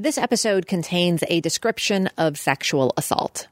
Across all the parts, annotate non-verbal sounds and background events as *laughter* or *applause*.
This episode contains a description of sexual assault.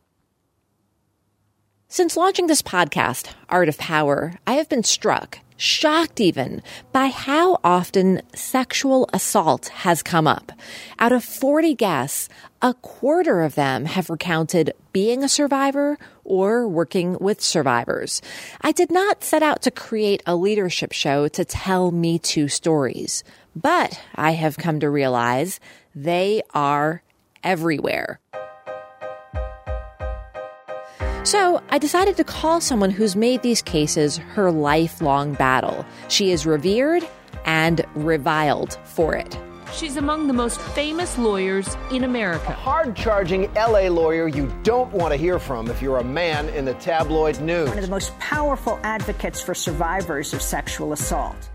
Since launching this podcast, Art of Power, I have been struck, shocked even, by how often sexual assault has come up. Out of 40 guests, a quarter of them have recounted being a survivor or working with survivors. I did not set out to create a leadership show to tell Me Too stories, but I have come to realize they are everywhere. So I decided to call someone who's made these cases her lifelong battle. She is revered and reviled for it. She's among the most famous lawyers in America. Hard charging LA lawyer you don't want to hear from if you're a man in the tabloid news. One of the most powerful advocates for survivors of sexual assault.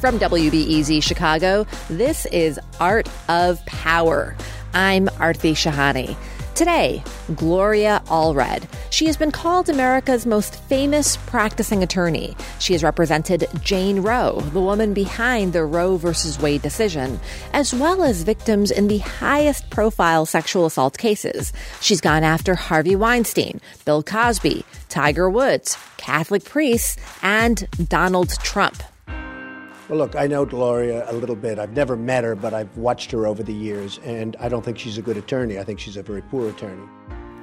From WBEZ Chicago, this is Art of Power. I'm Aarti Shahani. Today, Gloria Allred. She has been called America's most famous practicing attorney. She has represented Jane Roe, the woman behind the Roe v. Wade decision, as well as victims in the highest profile sexual assault cases. She's gone after Harvey Weinstein, Bill Cosby, Tiger Woods, Catholic priests, and Donald Trump. Well, look, I know Gloria a little bit. I've never met her, but I've watched her over the years, and I don't think she's a good attorney. I think she's a very poor attorney.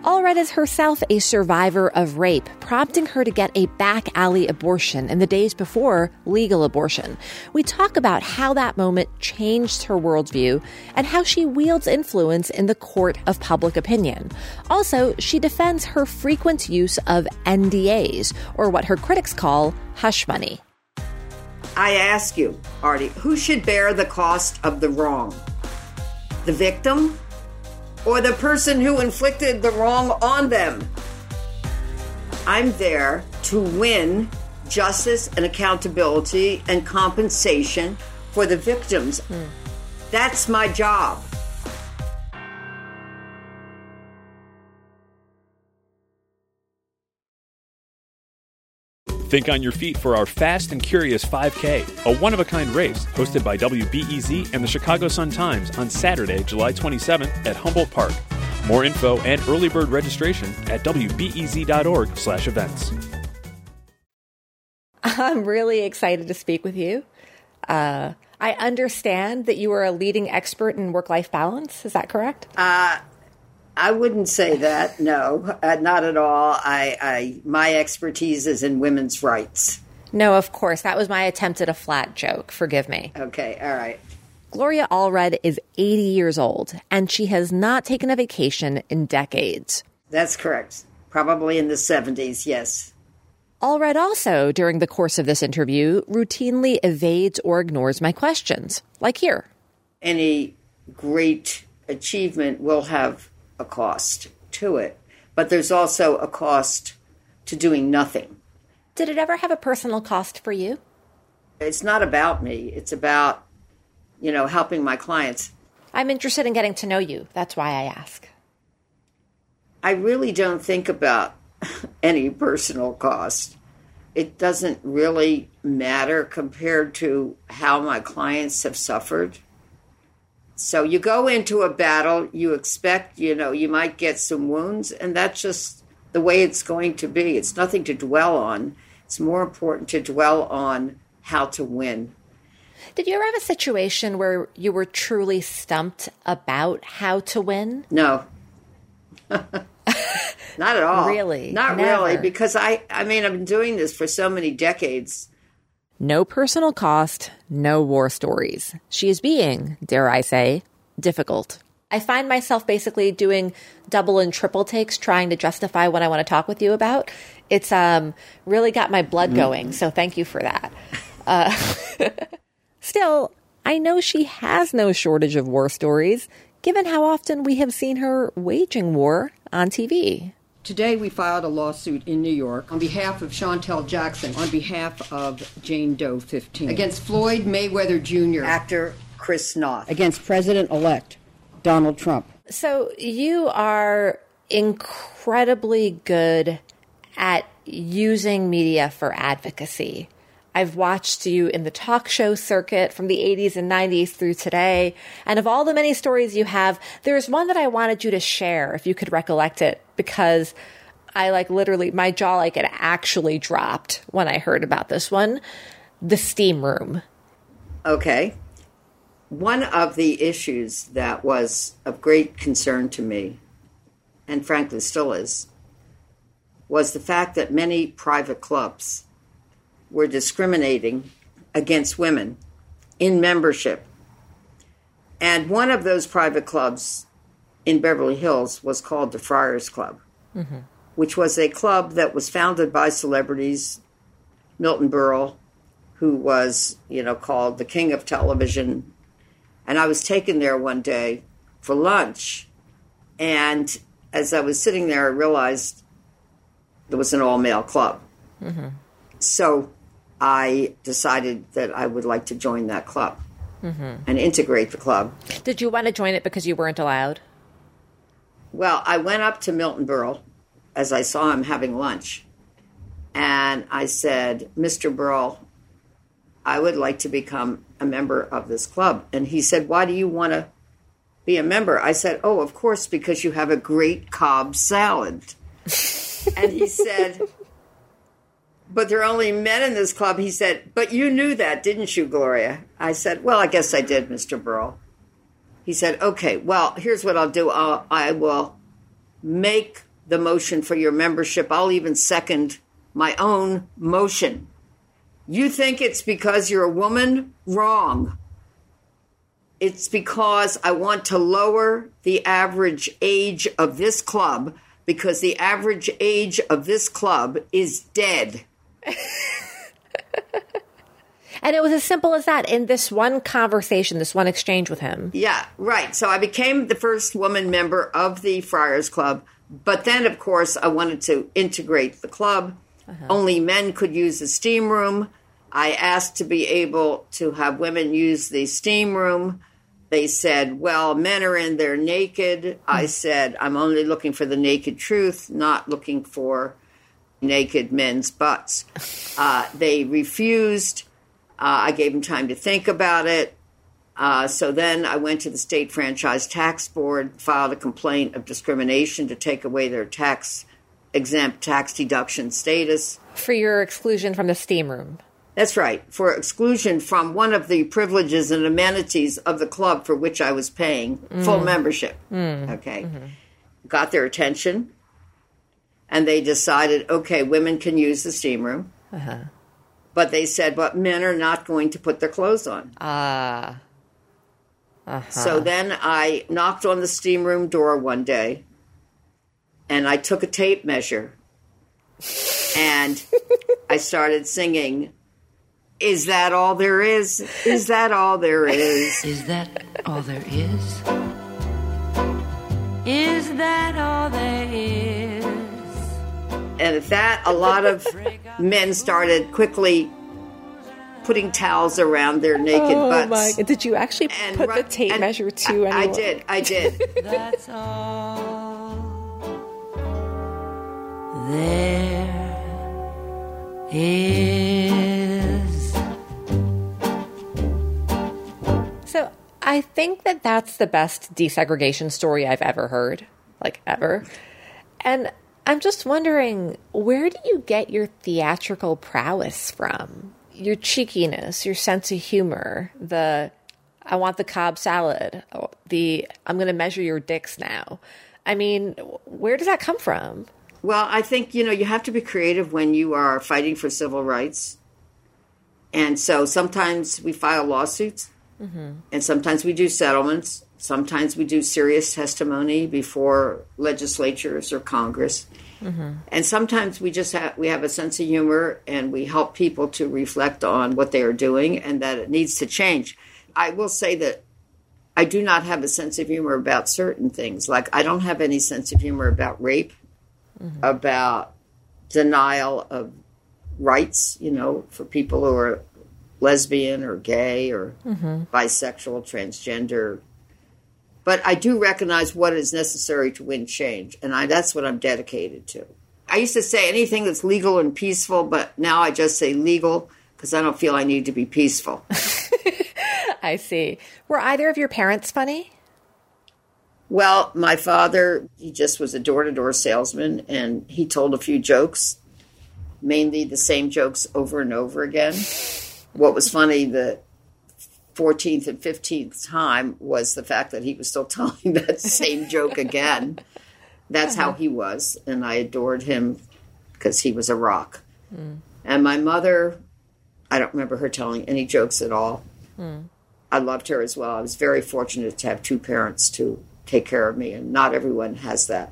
Allred is herself a survivor of rape, prompting her to get a back alley abortion in the days before legal abortion. We talk about how that moment changed her worldview and how she wields influence in the court of public opinion. Also, she defends her frequent use of NDAs, or what her critics call hush money. I ask you, Aarti, who should bear the cost of the wrong? The victim or the person who inflicted the wrong on them? I'm there to win justice and accountability and compensation for the victims. Mm. That's my job. Think on your feet for our Fast and Curious 5K, a one of a kind race hosted by WBEZ and the Chicago Sun Times on Saturday, July 27th at Humboldt Park. More info and early bird registration at wbez.org/events. I'm really excited to speak with you. Uh, I understand that you are a leading expert in work-life balance. Is that correct? Uh, I wouldn't say that. No, uh, not at all. I, I, my expertise is in women's rights. No, of course. That was my attempt at a flat joke. Forgive me. Okay, all right. Gloria Allred is 80 years old, and she has not taken a vacation in decades. That's correct. Probably in the 70s, yes. Allred also, during the course of this interview, routinely evades or ignores my questions, like here. Any great achievement will have a cost to it, but there's also a cost to doing nothing. Did it ever have a personal cost for you? It's not about me. It's about, you know, helping my clients. I'm interested in getting to know you. That's why I ask. I really don't think about *laughs* any personal cost. It doesn't really matter compared to how my clients have suffered. So you go into a battle, you expect, you know, you might get some wounds, and that's just the way it's going to be. It's nothing to dwell on. It's more important to dwell on how to win. Did you ever have a situation where you were truly stumped about how to win? No. *laughs* *laughs* Not at all. Really? Not Never. really, because I I mean I've been doing this for so many decades. No personal cost, no war stories. She is being, dare I say, difficult. I find myself basically doing double and triple takes trying to justify what I want to talk with you about. It's um, really got my blood going, so thank you for that. Uh, *laughs* still, I know she has no shortage of war stories, given how often we have seen her waging war on TV. Today, we filed a lawsuit in New York on behalf of Chantel Jackson, on behalf of Jane Doe 15, against Floyd Mayweather Jr., Actor Chris Noth. against President elect Donald Trump. So you are incredibly good at using media for advocacy. I've watched you in the talk show circuit from the 80s and 90s through today. And of all the many stories you have, there's one that I wanted you to share if you could recollect it because I like literally, my jaw like it actually dropped when I heard about this one the steam room. Okay. One of the issues that was of great concern to me, and frankly still is, was the fact that many private clubs were discriminating against women in membership. And one of those private clubs in Beverly Hills was called the Friars Club, mm-hmm. which was a club that was founded by celebrities, Milton Berle, who was, you know, called the king of television. And I was taken there one day for lunch. And as I was sitting there, I realized there was an all male club. Mm-hmm. So I decided that I would like to join that club mm-hmm. and integrate the club. Did you want to join it because you weren't allowed? Well, I went up to Milton Berle as I saw him having lunch. And I said, Mr. Berle, I would like to become a member of this club. And he said, Why do you want to be a member? I said, Oh, of course, because you have a great Cobb salad. *laughs* and he said, But there are only men in this club. He said, But you knew that, didn't you, Gloria? I said, Well, I guess I did, Mr. Berle. He said, Okay, well, here's what I'll do I'll, I will make the motion for your membership. I'll even second my own motion. You think it's because you're a woman? Wrong. It's because I want to lower the average age of this club because the average age of this club is dead. *laughs* and it was as simple as that in this one conversation, this one exchange with him. Yeah, right. So I became the first woman member of the Friars Club. But then, of course, I wanted to integrate the club. Uh-huh. Only men could use the steam room. I asked to be able to have women use the steam room. They said, well, men are in there naked. I hmm. said, I'm only looking for the naked truth, not looking for naked men's butts. Uh, they refused. Uh, I gave them time to think about it. Uh, so then I went to the state franchise tax board, filed a complaint of discrimination to take away their tax exempt tax deduction status. For your exclusion from the steam room. That's right, for exclusion from one of the privileges and amenities of the club for which I was paying mm. full membership. Mm. Okay. Mm-hmm. Got their attention, and they decided okay, women can use the steam room. Uh-huh. But they said, but men are not going to put their clothes on. Ah. Uh-huh. So then I knocked on the steam room door one day and I took a tape measure and *laughs* I started singing is that all there is? Is that all there is? *laughs* Is that all there is? Is that all there is? And at that, a lot of men started quickly putting towels around their naked oh butts. My. Did you actually and put the tape measure to I, I did. I did. *laughs* That's all there is. So I think that that's the best desegregation story I've ever heard, like ever. And I'm just wondering, where do you get your theatrical prowess from? Your cheekiness, your sense of humor, the I want the Cobb salad, the I'm going to measure your dicks now. I mean, where does that come from? Well, I think, you know, you have to be creative when you are fighting for civil rights. And so sometimes we file lawsuits Mm-hmm. And sometimes we do settlements. Sometimes we do serious testimony before legislatures or Congress. Mm-hmm. And sometimes we just have we have a sense of humor and we help people to reflect on what they are doing and that it needs to change. I will say that I do not have a sense of humor about certain things. Like I don't have any sense of humor about rape, mm-hmm. about denial of rights, you know, for people who are lesbian or gay or mm-hmm. bisexual, transgender. But I do recognize what is necessary to win change, and I, that's what I'm dedicated to. I used to say anything that's legal and peaceful, but now I just say legal, because I don't feel I need to be peaceful. *laughs* I see. Were either of your parents funny? Well, my father, he just was a door to door salesman and he told a few jokes, mainly the same jokes over and over again. *laughs* What was funny, the 14th and 15th time, was the fact that he was still *laughs* telling that same joke again. That's how he was. And I adored him because he was a rock. Hmm. And my mother, I don't remember her telling any jokes at all. Hmm. I loved her as well. I was very fortunate to have two parents to take care of me, and not everyone has that.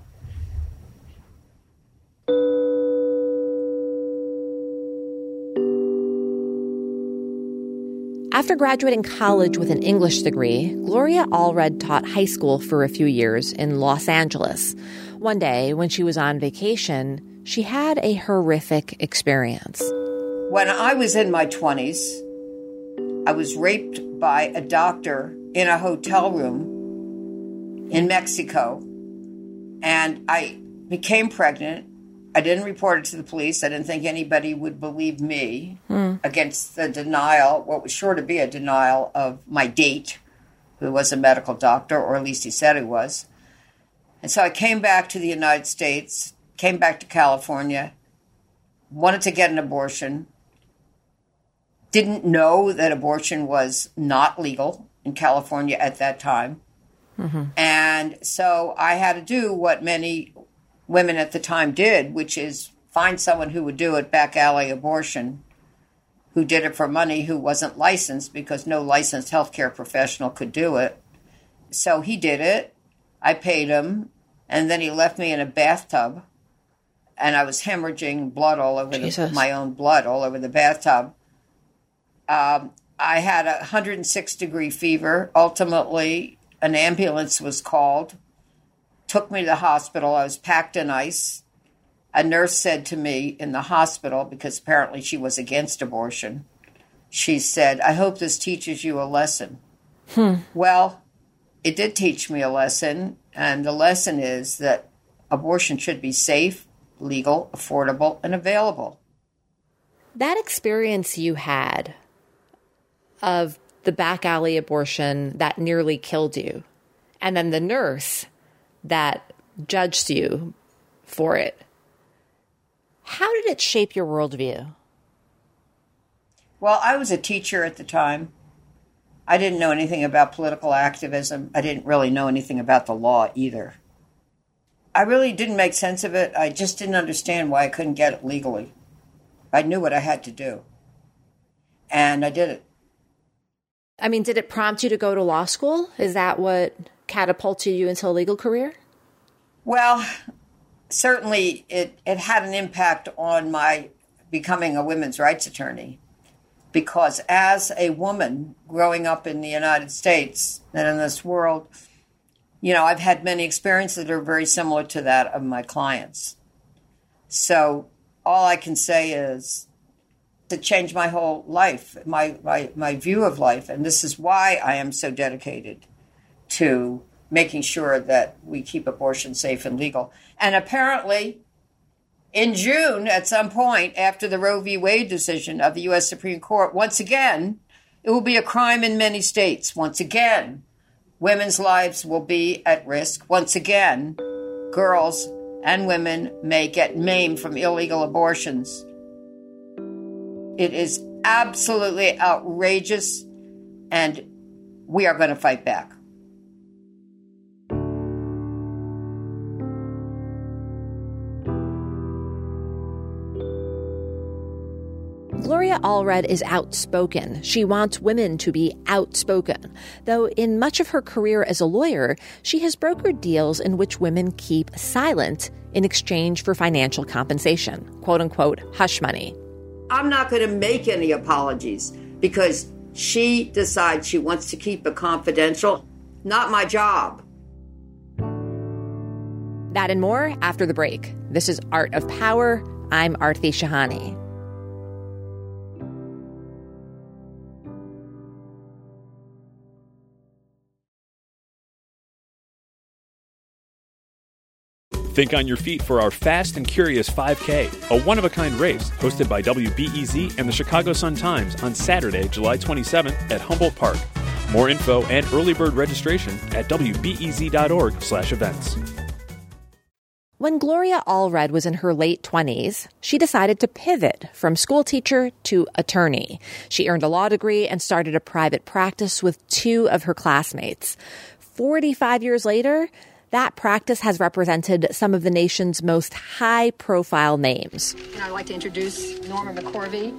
After graduating college with an English degree, Gloria Allred taught high school for a few years in Los Angeles. One day, when she was on vacation, she had a horrific experience. When I was in my 20s, I was raped by a doctor in a hotel room in Mexico, and I became pregnant. I didn't report it to the police. I didn't think anybody would believe me hmm. against the denial, what was sure to be a denial of my date, who was a medical doctor, or at least he said he was. And so I came back to the United States, came back to California, wanted to get an abortion, didn't know that abortion was not legal in California at that time. Mm-hmm. And so I had to do what many women at the time did, which is find someone who would do it back alley abortion, who did it for money, who wasn't licensed because no licensed healthcare professional could do it. So he did it. I paid him, and then he left me in a bathtub, and I was hemorrhaging blood all over the, my own blood all over the bathtub. Um, I had a 106 degree fever. Ultimately, an ambulance was called, took me to the hospital. I was packed in ice. A nurse said to me in the hospital, because apparently she was against abortion, she said, I hope this teaches you a lesson. Hmm. Well, it did teach me a lesson, and the lesson is that abortion should be safe, legal, affordable, and available. That experience you had of the back alley abortion that nearly killed you, and then the nurse that judged you for it, how did it shape your worldview? Well, I was a teacher at the time. I didn't know anything about political activism. I didn't really know anything about the law either. I really didn't make sense of it. I just didn't understand why I couldn't get it legally. I knew what I had to do. And I did it. I mean, did it prompt you to go to law school? Is that what catapulted you into a legal career? Well, certainly it, it had an impact on my becoming a women's rights attorney because as a woman growing up in the United States and in this world, you know, I've had many experiences that are very similar to that of my clients. So all I can say is to change my whole life, my, my, my view of life. And this is why I am so dedicated to making sure that we keep abortion safe and legal. And apparently, in June, at some point after the Roe v. Wade decision of the U.S. Supreme Court, once again, it will be a crime in many states. Once again, women's lives will be at risk. Once again, girls and women may get maimed from illegal abortions. It is absolutely outrageous, and we are going to fight back. Gloria Allred is outspoken. She wants women to be outspoken. Though in much of her career as a lawyer, she has brokered deals in which women keep silent in exchange for financial compensation, quote unquote, hush money. I'm not going to make any apologies because she decides she wants to keep it confidential. Not my job. That and more after the break. This is Art of Power. I'm Aarti Shahani. Think on your feet for our Fast and Curious 5K, a one of a kind race hosted by WBEZ and the Chicago Sun-Times on Saturday, July 27th at Humboldt Park. More info and early bird registration at wbez.org/events. When Gloria Allred was in her late 20s, she decided to pivot from schoolteacher to attorney. She earned a law degree and started a private practice with two of her classmates. 45 years later, that practice has represented some of the nation's most high profile names. And I'd like to introduce Norma McCorvey,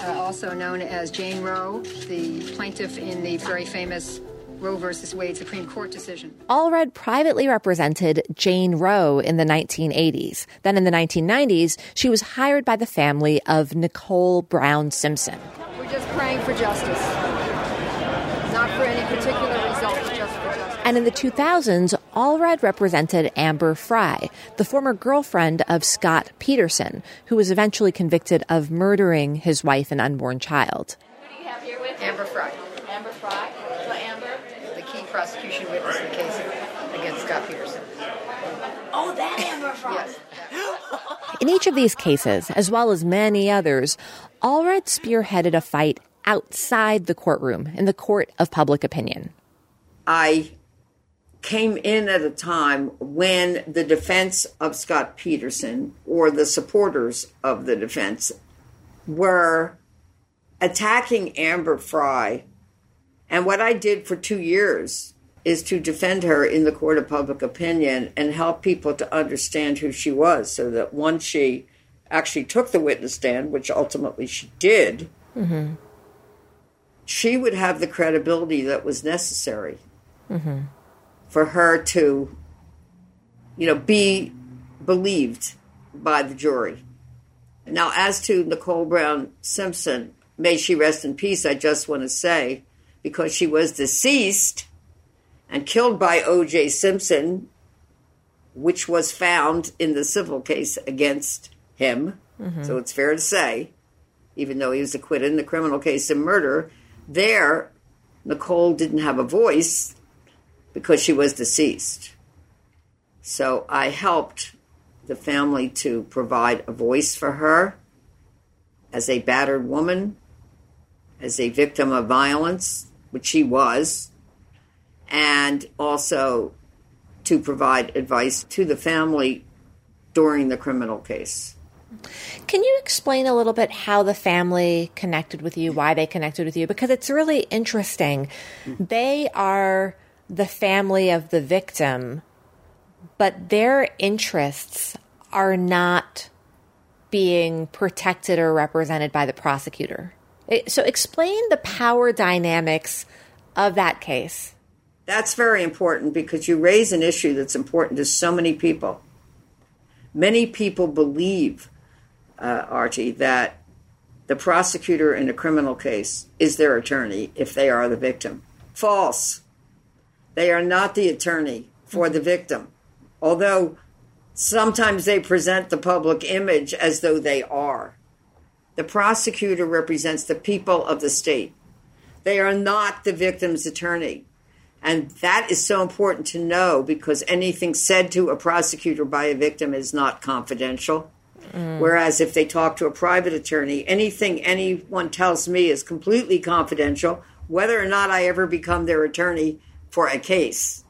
uh, also known as Jane Roe, the plaintiff in the very famous Roe versus Wade Supreme Court decision. Allred privately represented Jane Roe in the 1980s. Then in the 1990s, she was hired by the family of Nicole Brown Simpson. We're just praying for justice, not for any particular result, just for justice. And in the 2000s, Allred represented Amber Frey, the former girlfriend of Scott Peterson, who was eventually convicted of murdering his wife and unborn child. Who do you have here with? Amber Frey, Amber Frey. So Amber. the key prosecution witness in the case against Scott Peterson. Oh, that Amber *laughs* Frey. Yes. In each of these cases, as well as many others, Allred spearheaded a fight outside the courtroom in the court of public opinion. I came in at a time when the defense of Scott Peterson or the supporters of the defense were attacking Amber Frey. And what I did for two years is to defend her in the court of public opinion and help people to understand who she was so that once she actually took the witness stand, which ultimately she did, mm-hmm. she would have the credibility that was necessary mm-hmm. For her to, you know, be believed by the jury. Now, as to Nicole Brown Simpson, may she rest in peace, I just want to say, because she was deceased and killed by O.J. Simpson, which was found in the civil case against him. Mm-hmm. So it's fair to say, even though he was acquitted in the criminal case of murder, there, Nicole didn't have a voice because she was deceased. So I helped the family to provide a voice for her as a battered woman, as a victim of violence, which she was, and also to provide advice to the family during the criminal case. Can you explain a little bit how the family connected with you, why they connected with you? Because it's really interesting. They are the family of the victim, but their interests are not being protected or represented by the prosecutor. So, explain the power dynamics of that case. That's very important because you raise an issue that's important to so many people. Many people believe, uh, Archie, that the prosecutor in a criminal case is their attorney if they are the victim. False. They are not the attorney for the victim, although sometimes they present the public image as though they are. The prosecutor represents the people of the state. They are not the victim's attorney. And that is so important to know because anything said to a prosecutor by a victim is not confidential. Mm. Whereas if they talk to a private attorney, anything anyone tells me is completely confidential, whether or not I ever become their attorney for a case.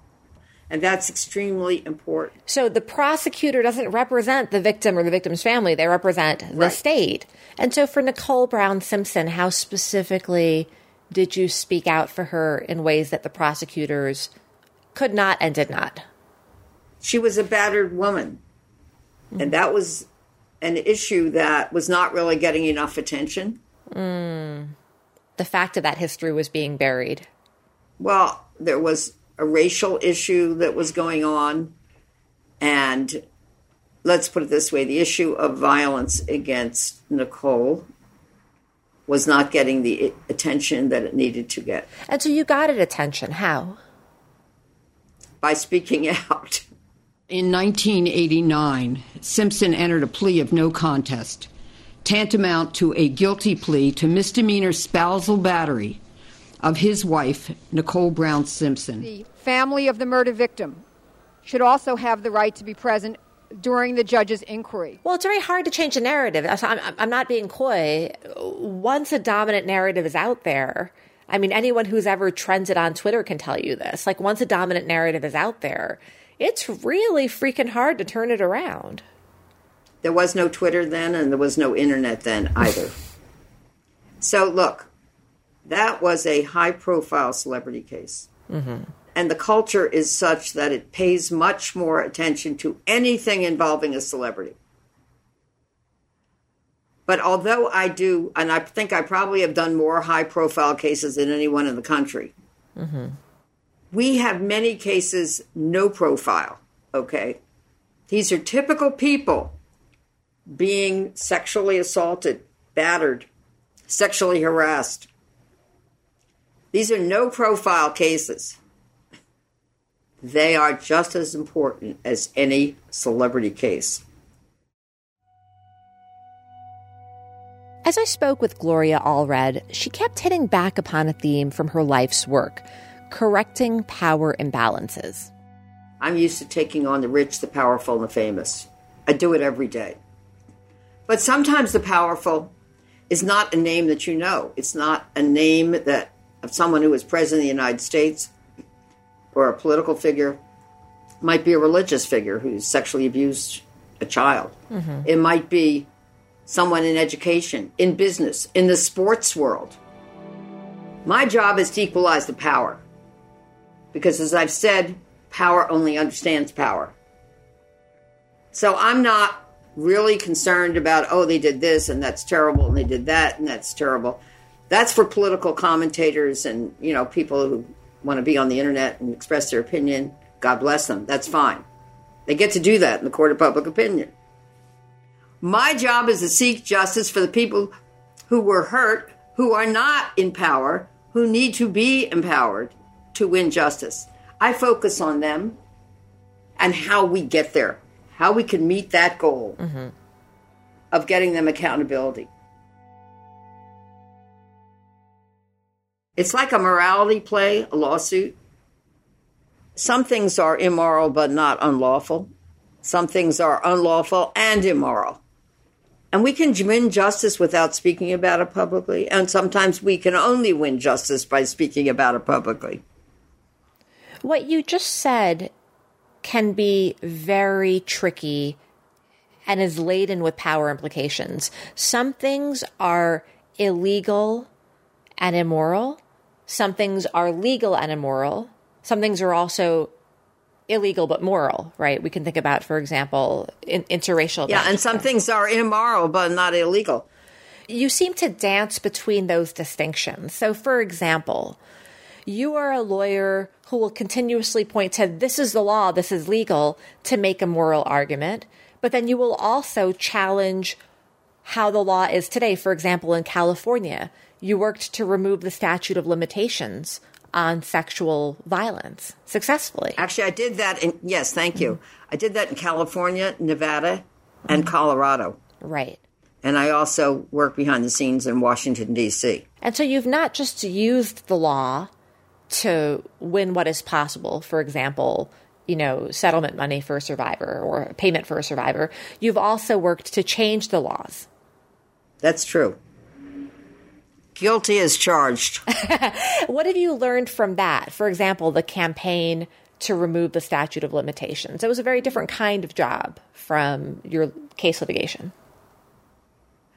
And that's extremely important. So, the prosecutor doesn't represent the victim or the victim's family, they represent the Right. state. And so, for Nicole Brown Simpson, how specifically did you speak out for her in ways that the prosecutors could not and did not? She was a battered woman. And that was an issue that was not really getting enough attention. Hmm. The fact of that history was being buried. Well, there was a racial issue that was going on. And let's put it this way the issue of violence against Nicole was not getting the attention that it needed to get And so, you got it attention. How? by speaking *laughs* out. In 1989, Simpson entered a plea of no contest, tantamount to a guilty plea to misdemeanor spousal battery of his wife, Nicole Brown Simpson. The family of the murder victim should also have the right to be present during the judge's inquiry. Well, it's very hard to change a narrative. I'm, I'm not being coy. Once a dominant narrative is out there, I mean, anyone who's ever trended on Twitter can tell you this. Like, once a dominant narrative is out there, it's really freaking hard to turn it around. There was no Twitter then, and there was no internet then either. so, look, that was a high profile celebrity case. Mm-hmm. And the culture is such that it pays much more attention to anything involving a celebrity. But although I do, and I think I probably have done more high profile cases than anyone in the country, Mm-hmm. we have many cases no profile, okay? These are typical people being sexually assaulted, battered, sexually harassed. These are no profile cases. They are just as important as any celebrity case. As I spoke with Gloria Allred, she kept hitting back upon a theme from her life's work correcting power imbalances. I'm used to taking on the rich, the powerful, and the famous. I do it every day. But sometimes the powerful is not a name that you know. It's not a name that of someone who was president of the United States or a political figure. Might be a religious figure who's sexually abused a child. Mhm. It might be someone in education, in business, in the sports world. My job is to equalize the power. Because as I've said, power only understands power. So I'm not really concerned about, oh, they did this and that's terrible and they did that and that's terrible. That's for political commentators and, you know, people who want to be on the internet and express their opinion. God bless them. That's fine. They get to do that in the court of public opinion. My job is to seek justice for the people who were hurt, who are not in power, who need to be empowered to win justice. I focus on them and how we get there, how we can meet that goal mm-hmm. of getting them accountability. It's like a morality play, a lawsuit. Some things are immoral but not unlawful. Some things are unlawful and immoral. And we can win justice without speaking about it publicly. And sometimes we can only win justice by speaking about it publicly. What you just said can be very tricky and is laden with power implications. Some things are illegal and immoral, some things are legal and immoral, some things are also illegal but moral, right? We can think about, for example, in- interracial. Yeah, and some things are immoral but not illegal. You seem to dance between those distinctions. So, for example, you are a lawyer who will continuously point to this is the law, this is legal to make a moral argument, but then you will also challenge how the law is today. For example, in California, you worked to remove the statute of limitations on sexual violence successfully. Actually, I did that in, yes, thank you. I did that in California, Nevada, and Colorado. Right. And I also work behind the scenes in Washington, D.C. And so you've not just used the law to win what is possible, for example, you know, settlement money for a survivor or payment for a survivor. You've also worked to change the laws. That's true. Guilty as charged. *laughs* what have you learned from that? For example, the campaign to remove the statute of limitations. It was a very different kind of job from your case litigation.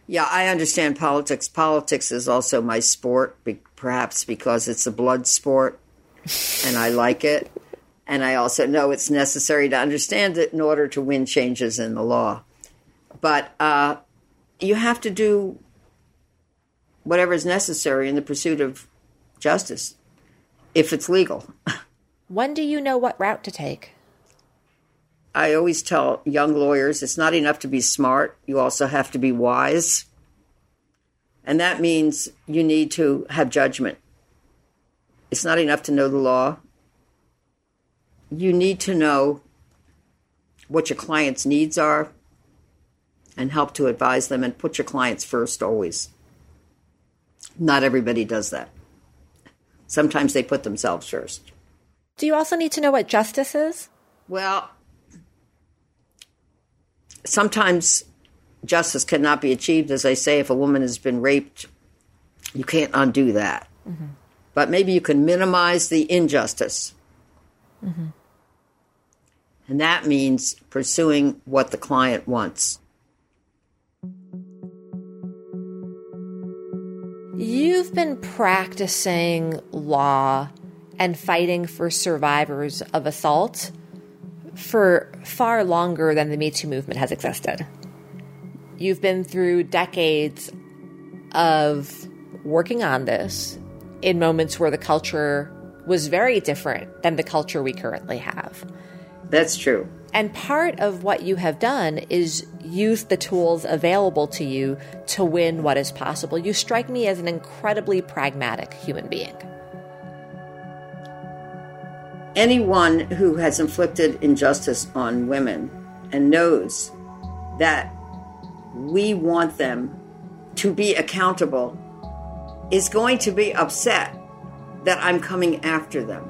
Yeah, I understand politics. Politics is also my sport, perhaps because it's a blood sport and I like it. And I also know it's necessary to understand it in order to win changes in the law. But uh, you have to do whatever is necessary in the pursuit of justice if it's legal. *laughs* When do you know what route to take? I always tell young lawyers it's not enough to be smart, you also have to be wise. And that means you need to have judgment. It's not enough to know the law. You need to know what your client's needs are and help to advise them and put your clients first always. Not everybody does that. Sometimes they put themselves first. Do you also need to know what justice is? Well, sometimes justice cannot be achieved. As I say, if a woman has been raped, you can't undo that. Mm-hmm. But maybe you can minimize the injustice. Mm-hmm. And that means pursuing what the client wants. You've been practicing law and fighting for survivors of assault for far longer than the Me Too movement has existed. You've been through decades of working on this in moments where the culture was very different than the culture we currently have. That's true. And part of what you have done is use the tools available to you to win what is possible. You strike me as an incredibly pragmatic human being. Anyone who has inflicted injustice on women and knows that we want them to be accountable is going to be upset that I'm coming after them.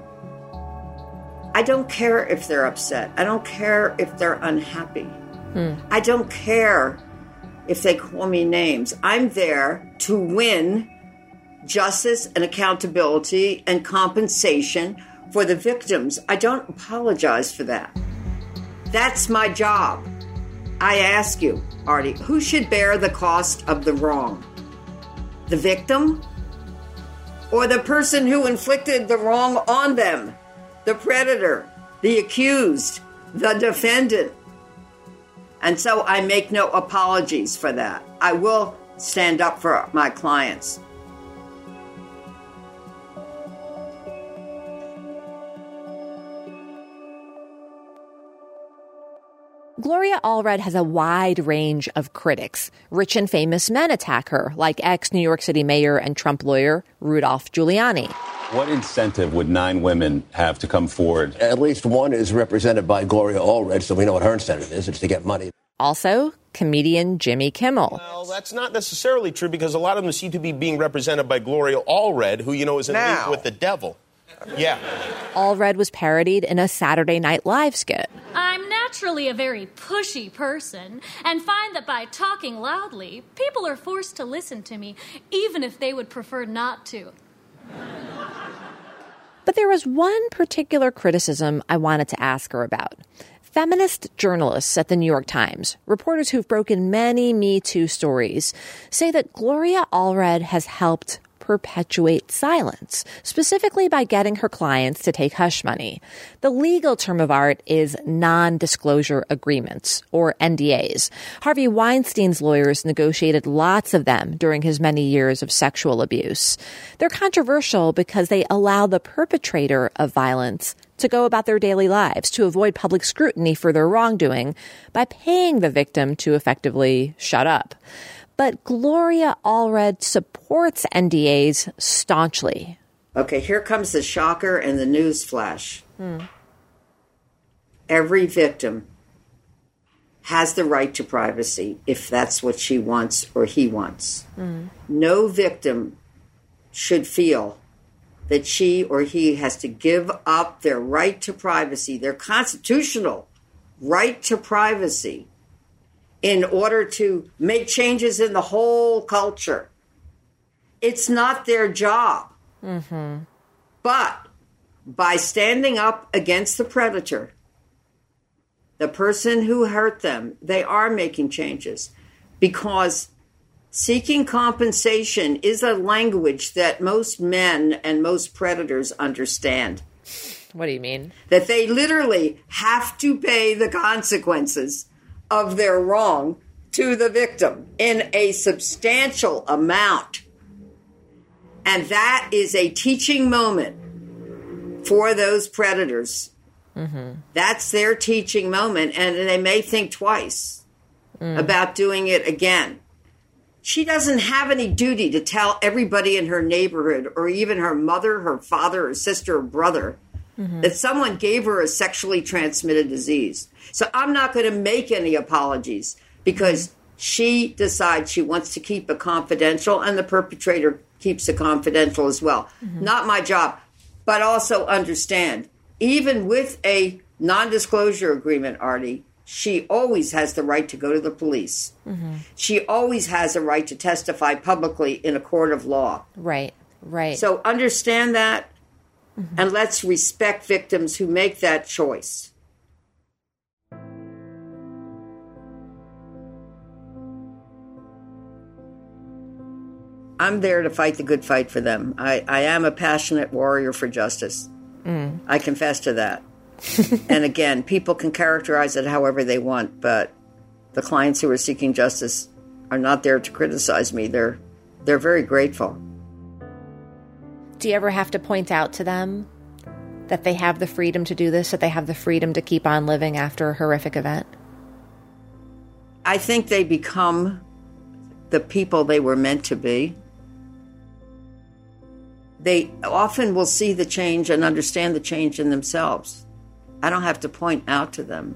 I don't care if they're upset. I don't care if they're unhappy. I don't care if they call me names. I'm there to win justice and accountability and compensation for the victims. I don't apologize for that. That's my job. I ask you, Aarti, who should bear the cost of the wrong? The victim or the person who inflicted the wrong on them? The predator, the accused, the defendant. And so I make no apologies for that. I will stand up for my clients. Gloria Allred has a wide range of critics. Rich and famous men attack her, like ex New York City mayor and Trump lawyer Rudolph Giuliani. What incentive would nine women have to come forward? At least one is represented by Gloria Allred, so we know what her incentive is. It's to get money. Also, comedian Jimmy Kimmel. Well, that's not necessarily true because a lot of them seem to be being represented by Gloria Allred, who you know is in now. league with the devil. Yeah. Allred was parodied in a Saturday Night Live skit. I'm naturally a very pushy person and find that by talking loudly, people are forced to listen to me, even if they would prefer not to. But there was one particular criticism I wanted to ask her about. Feminist journalists at the New York Times, reporters who've broken many Me Too stories, say that Gloria Allred has helped perpetuate silence, specifically by getting her clients to take hush money. The legal term of art is non-disclosure agreements, or NDAs. Harvey Weinstein's lawyers negotiated lots of them during his many years of sexual abuse. They're controversial because they allow the perpetrator of violence to go about their daily lives to avoid public scrutiny for their wrongdoing by paying the victim to effectively shut up. But Gloria Allred supports NDAs staunchly. Okay, here comes the shocker and the news flash. Hmm. Every victim has the right to privacy if that's what she wants or he wants. No victim should feel that she or he has to give up their right to privacy, their constitutional right to privacy, in order to make changes in the whole culture. It's not their job. Mm-hmm. But by standing up against the predator, the person who hurt them, they are making changes because seeking compensation is a language that most men and most predators understand. What do you mean? That they literally have to pay the consequences of their wrong to the victim in a substantial amount. And that is a teaching moment for those predators. Mm-hmm. That's their teaching moment, and they may think twice mm. about doing it again. She doesn't have any duty to tell everybody in her neighborhood, or even her mother, her father, her sister, or brother, mm-hmm. that someone gave her a sexually transmitted disease. So I'm not going to make any apologies because she decides she wants to keep it confidential and the perpetrator keeps it confidential as well. Mm-hmm. Not my job. But also understand, even with a non disclosure agreement, Aarti, she always has the right to go to the police. Mm-hmm. She always has a right to testify publicly in a court of law. Right, right. So understand that and let's respect victims who make that choice. I'm there to fight the good fight for them. I, I am a passionate warrior for justice. Mm. I confess to that. *laughs* and again, people can characterize it however they want, but the clients who are seeking justice are not there to criticize me. They're they're very grateful. Do you ever have to point out to them that they have the freedom to do this, that they have the freedom to keep on living after a horrific event? I think they become the people they were meant to be. They often will see the change and understand the change in themselves. I don't have to point out to them.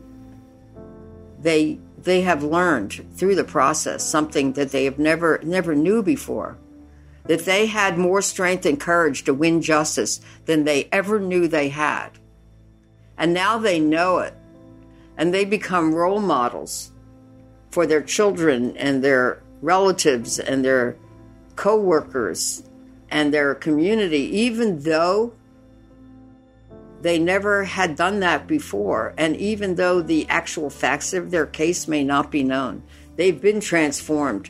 They they have learned through the process something that they have never never knew before. That they had more strength and courage to win justice than they ever knew they had. And now they know it. And they become role models for their children and their relatives and their co-workers and their community even though they never had done that before and even though the actual facts of their case may not be known they've been transformed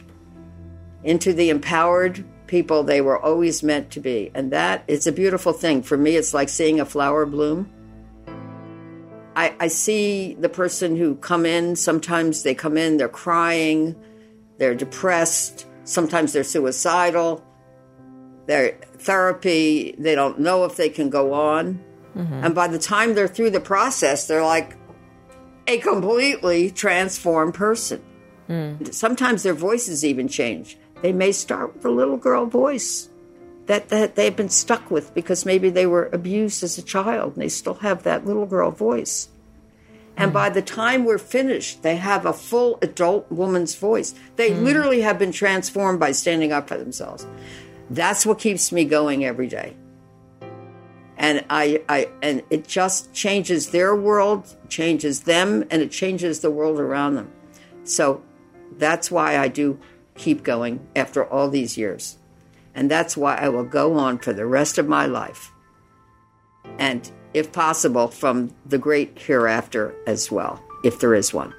into the empowered people they were always meant to be. And that is a beautiful thing. For me it's like seeing a flower bloom. I, I see the person who come in sometimes they come in they're crying they're depressed sometimes they're suicidal their therapy they don't know if they can go on Mm-hmm. and by the time they're through the process they're like a completely transformed person Mm. sometimes their voices even change they may start with a little girl voice that, that they've been stuck with because maybe they were abused as a child and they still have that little girl voice and by the time we're finished, they have a full adult woman's voice. They literally have been transformed by standing up for themselves. That's what keeps me going every day. And I, I, and it just changes their world, changes them, and it changes the world around them. So that's why I do keep going after all these years. And that's why I will go on for the rest of my life. And if possible, from the great hereafter as well, if there is one.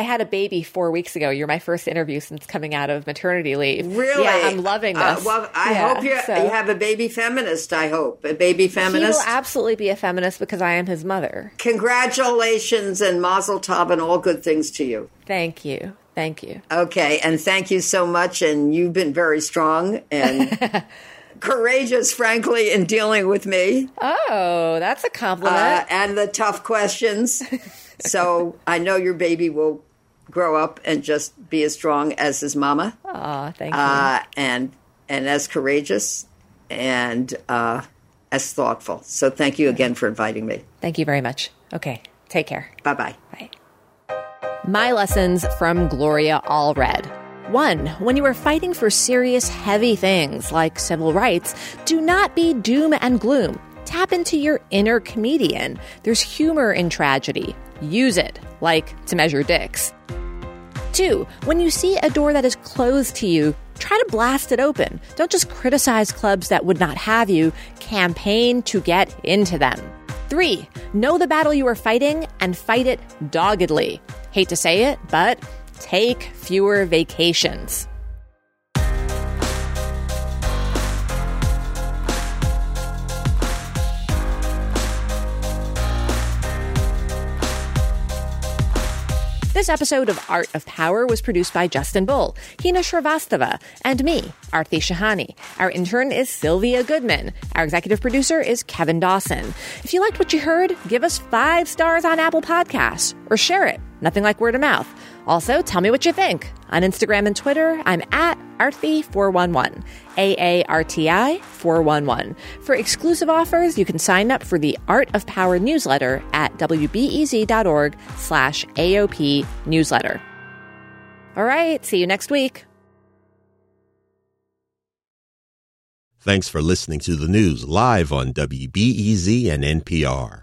I had a baby four weeks ago. You're my first interview since coming out of maternity leave. Really? Yeah, I'm loving Uh, this. well, I Yeah, hope you so- you have a baby feminist. I hope a baby He feminist. will absolutely be a feminist because I am his mother. Congratulations and Mazel Tov and all good things to you. Thank you. Thank you. Okay, and thank you so much. And you've been very strong and *laughs* courageous, frankly, in dealing with me. Oh, that's a compliment. Uh, and the tough questions. *laughs* so I know your baby will grow up and just be as strong as his mama. Aw, thank you. Uh, and and as courageous and uh, as thoughtful. So thank you again for inviting me. Thank you very much. Okay, take care. Bye bye. Bye. My lessons from Gloria Allred. One, when you are fighting for serious, heavy things like civil rights, do not be doom and gloom. Tap into your inner comedian. There's humor in tragedy. Use it, like to measure dicks. Two, when you see a door that is closed to you, try to blast it open. Don't just criticize clubs that would not have you, campaign to get into them. Three, know the battle you are fighting and fight it doggedly. Hate to say it, but take fewer vacations. This episode of Art of Power was produced by Justin Bull, Hina Shrivastava, and me, Aarti Shahani. Our intern is Sylvia Goodman. Our executive producer is Kevin Dawson. If you liked what you heard, give us five stars on Apple Podcasts or share it. Nothing like word of mouth. Also, tell me what you think. On Instagram and Twitter, I'm at Aarti411, A-A-R-T-I 411. For exclusive offers, you can sign up for the Art of Power newsletter at wbez.org slash AOP newsletter. All right, see you next week. Thanks for listening to the news live on WBEZ and NPR.